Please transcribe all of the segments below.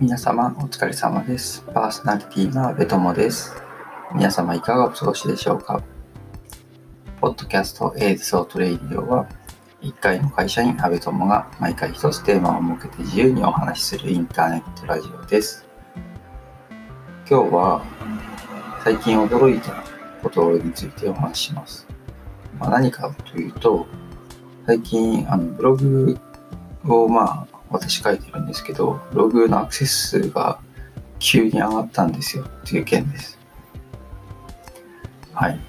皆様お疲れ様です。パーソナリティの阿部友です。皆様いかがお過ごしでしょうか？ポッドキャストエイズソートレイディオは1階の会社員阿部友が毎回一つテーマを設けて自由にお話しするインターネットラジオです。今日は最近驚いたことについてお話しします。まあ、何かというと最近あのブログをまあ私書いてるんですけど、ログのアクセス数が急に上がったんですよっていう件です。はい。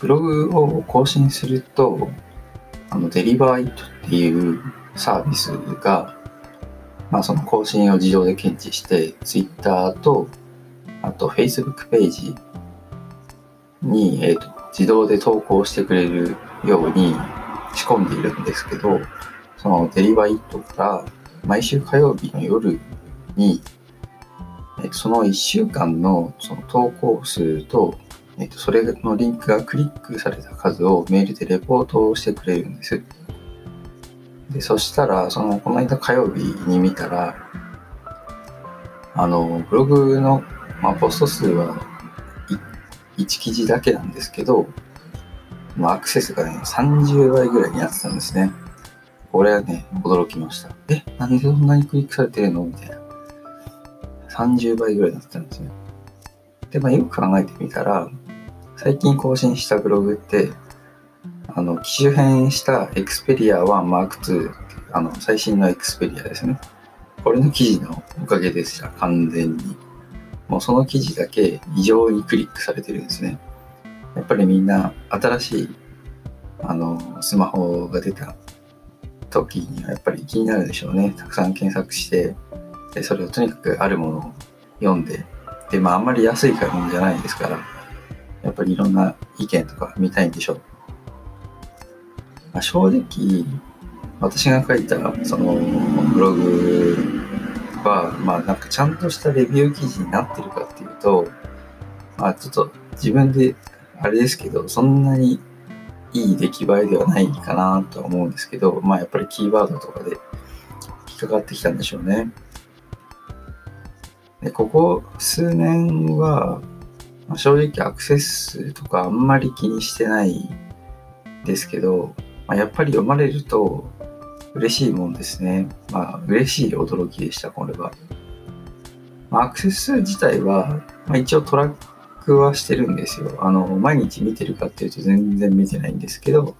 ブログを更新すると、あのデリバーイットっていうサービスが、まあ、その更新を自動で検知して、Twitter と、あと Facebook ページに、えーと自動で投稿してくれるように仕込んでいるんですけど、そのデリバイットから毎週火曜日の夜に、え、その1週間のその投稿数と、えっと、それのリンクがクリックされた数をメールでレポートをしてくれるんです。で、そしたら、その、この間火曜日に見たら、あの、ブログの、まあ、ポスト数は1記事だけなんですけど、まあ、アクセスがね、30倍ぐらいになってたんですね。これはね、驚きました。え、なんでそんなにクリックされてるの？みたいな。30倍ぐらいになってたんですね。で、まあ、よく考えてみたら、最近更新したブログって、あの、機種変した Xperia 1 Mark II あの、最新の Xperia ですね。これの記事のおかげでした、完全に。もうその記事だけ異常にクリックされてるんですね。やっぱりみんな新しい、あの、スマホが出た時にはやっぱり気になるでしょうね。たくさん検索して、でそれをとにかくあるものを読んで、で、まああんまり安い買い物じゃないですから、やっぱりいろんな意見とか見たいんでしょう。まあ、正直、私が書いたそのブログは、まあなんかちゃんとしたレビュー記事になってるかっていうと、まあちょっと自分であれですけど、そんなにいい出来栄えではないかなとは思うんですけど、まあやっぱりキーワードとかで引っかかってきたんでしょうね。で、ここ数年は、まあ正直アクセス数とかあんまり気にしてないですけど、まあ、やっぱり読まれると嬉しいもんですね。まあ嬉しい驚きでした、これは。まあ、アクセス数自体は、まあ、一応トラッはしてるんですよ。あの、毎日見てるかっていうと全然見てないんですけど、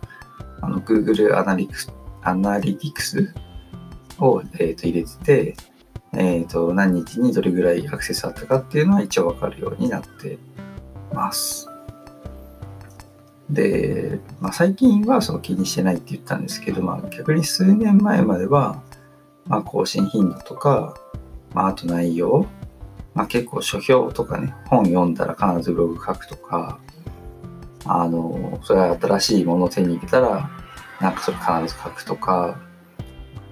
あの、Google アナリクス、アナリティクスを、えー、と入れてて、えっ、と、何日にどれぐらいアクセスあったかっていうのは一応わかるようになってます。で、まあ、最近はその気にしてないって言ったんですけど、まあ、逆に数年前までは、まあ、更新頻度とか、まあ、あと内容、まあ、結構書評とかね、本読んだら必ずブログ書くとか、あの、それは新しいものを手に入れたら、なんかそれ必ず書くとか、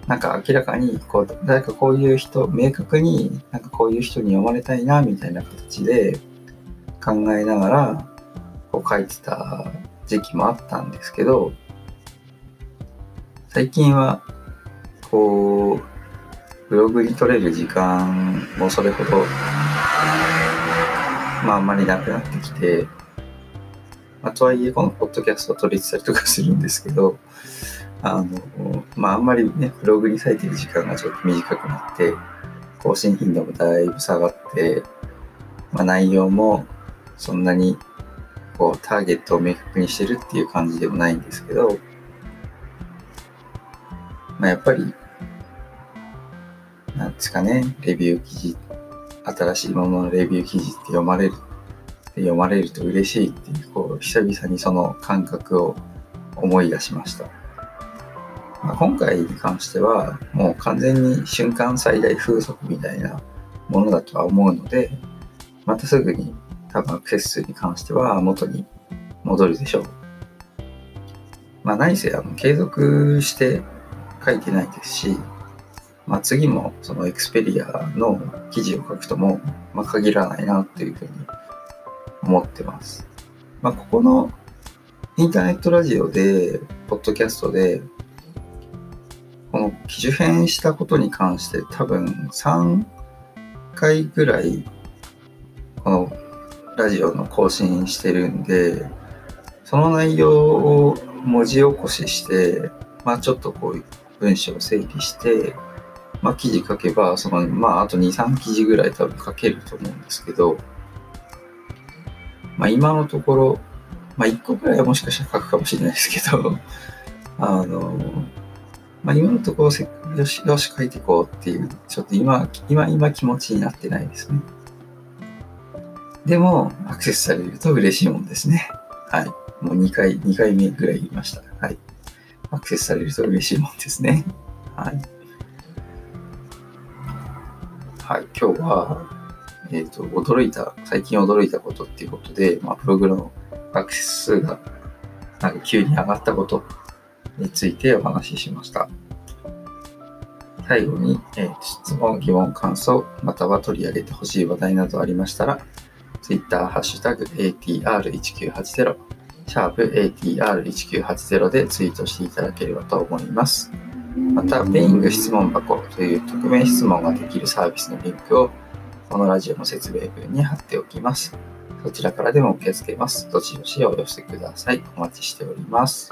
なんか明らかに、こう、誰かこういう人、明確になんかこういう人に読まれたいな、みたいな形で考えながら、こう書いてた時期もあったんですけど、最近は、こう、ブログに取れる時間もそれほど、まああんまりなくなってきて、まあ、とはいえこのポッドキャストを取りたりとかするんですけど、あの、まああんまりね、ブログに割いてる時間がちょっと短くなって、更新頻度もだいぶ下がって、まあ内容もそんなにこうターゲットを明確にしてるっていう感じでもないんですけど、まあやっぱりなんですかね、レビュー記事、新しいもののレビュー記事って読まれる、読まれると嬉しいっていう、こう、久々にその感覚を思い出しました。まあ、今回に関しては、もう完全に瞬間最大風速みたいなものだとは思うので、またすぐに多分アクセス数に関しては元に戻るでしょう。まあ何せあの継続して書いてないですし、まあ、次もそのエクスペリアの記事を書くとも、まあ、限らないなっていうふうに思ってます。まあ、ここのインターネットラジオで、ポッドキャストで、この機種変したことに関して多分3回ぐらいこのラジオの更新してるんでその内容を文字起こししてまあちょっとこういう文章を整理してまあ記事書けばそのまああと23記事ぐらい多分書けると思うんですけどまあ今のところまあ1個ぐらいはもしかしたら書くかもしれないですけど あのまあ、今のところせよし、よし書いていこうっていう、ちょっと今、今、今気持ちになってないですね。でも、アクセスされると嬉しいもんですね。はい。もう2回、2回目ぐらい言いました。はい。アクセスされると嬉しいもんですね。はい。はい、今日は、えっ、ー、と、驚いた、最近驚いたことっていうことで、まあ、ブログのアクセス数が、なんか急に上がったことについてお話ししました。最後に、えー、質問、疑問、感想、または取り上げてほしい話題などありましたら、Twitter、ハッシュタグ ATR1980、シャープ ATR1980 でツイートしていただければと思います。また、ペイング質問箱という匿名質問ができるサービスのリンクをこのラジオの説明文に貼っておきます。そちらからでも受け付けます。どしどしお寄せください。お待ちしております。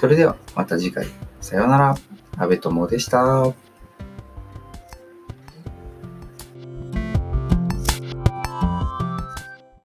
それではまた次回。さようなら。安部友でした。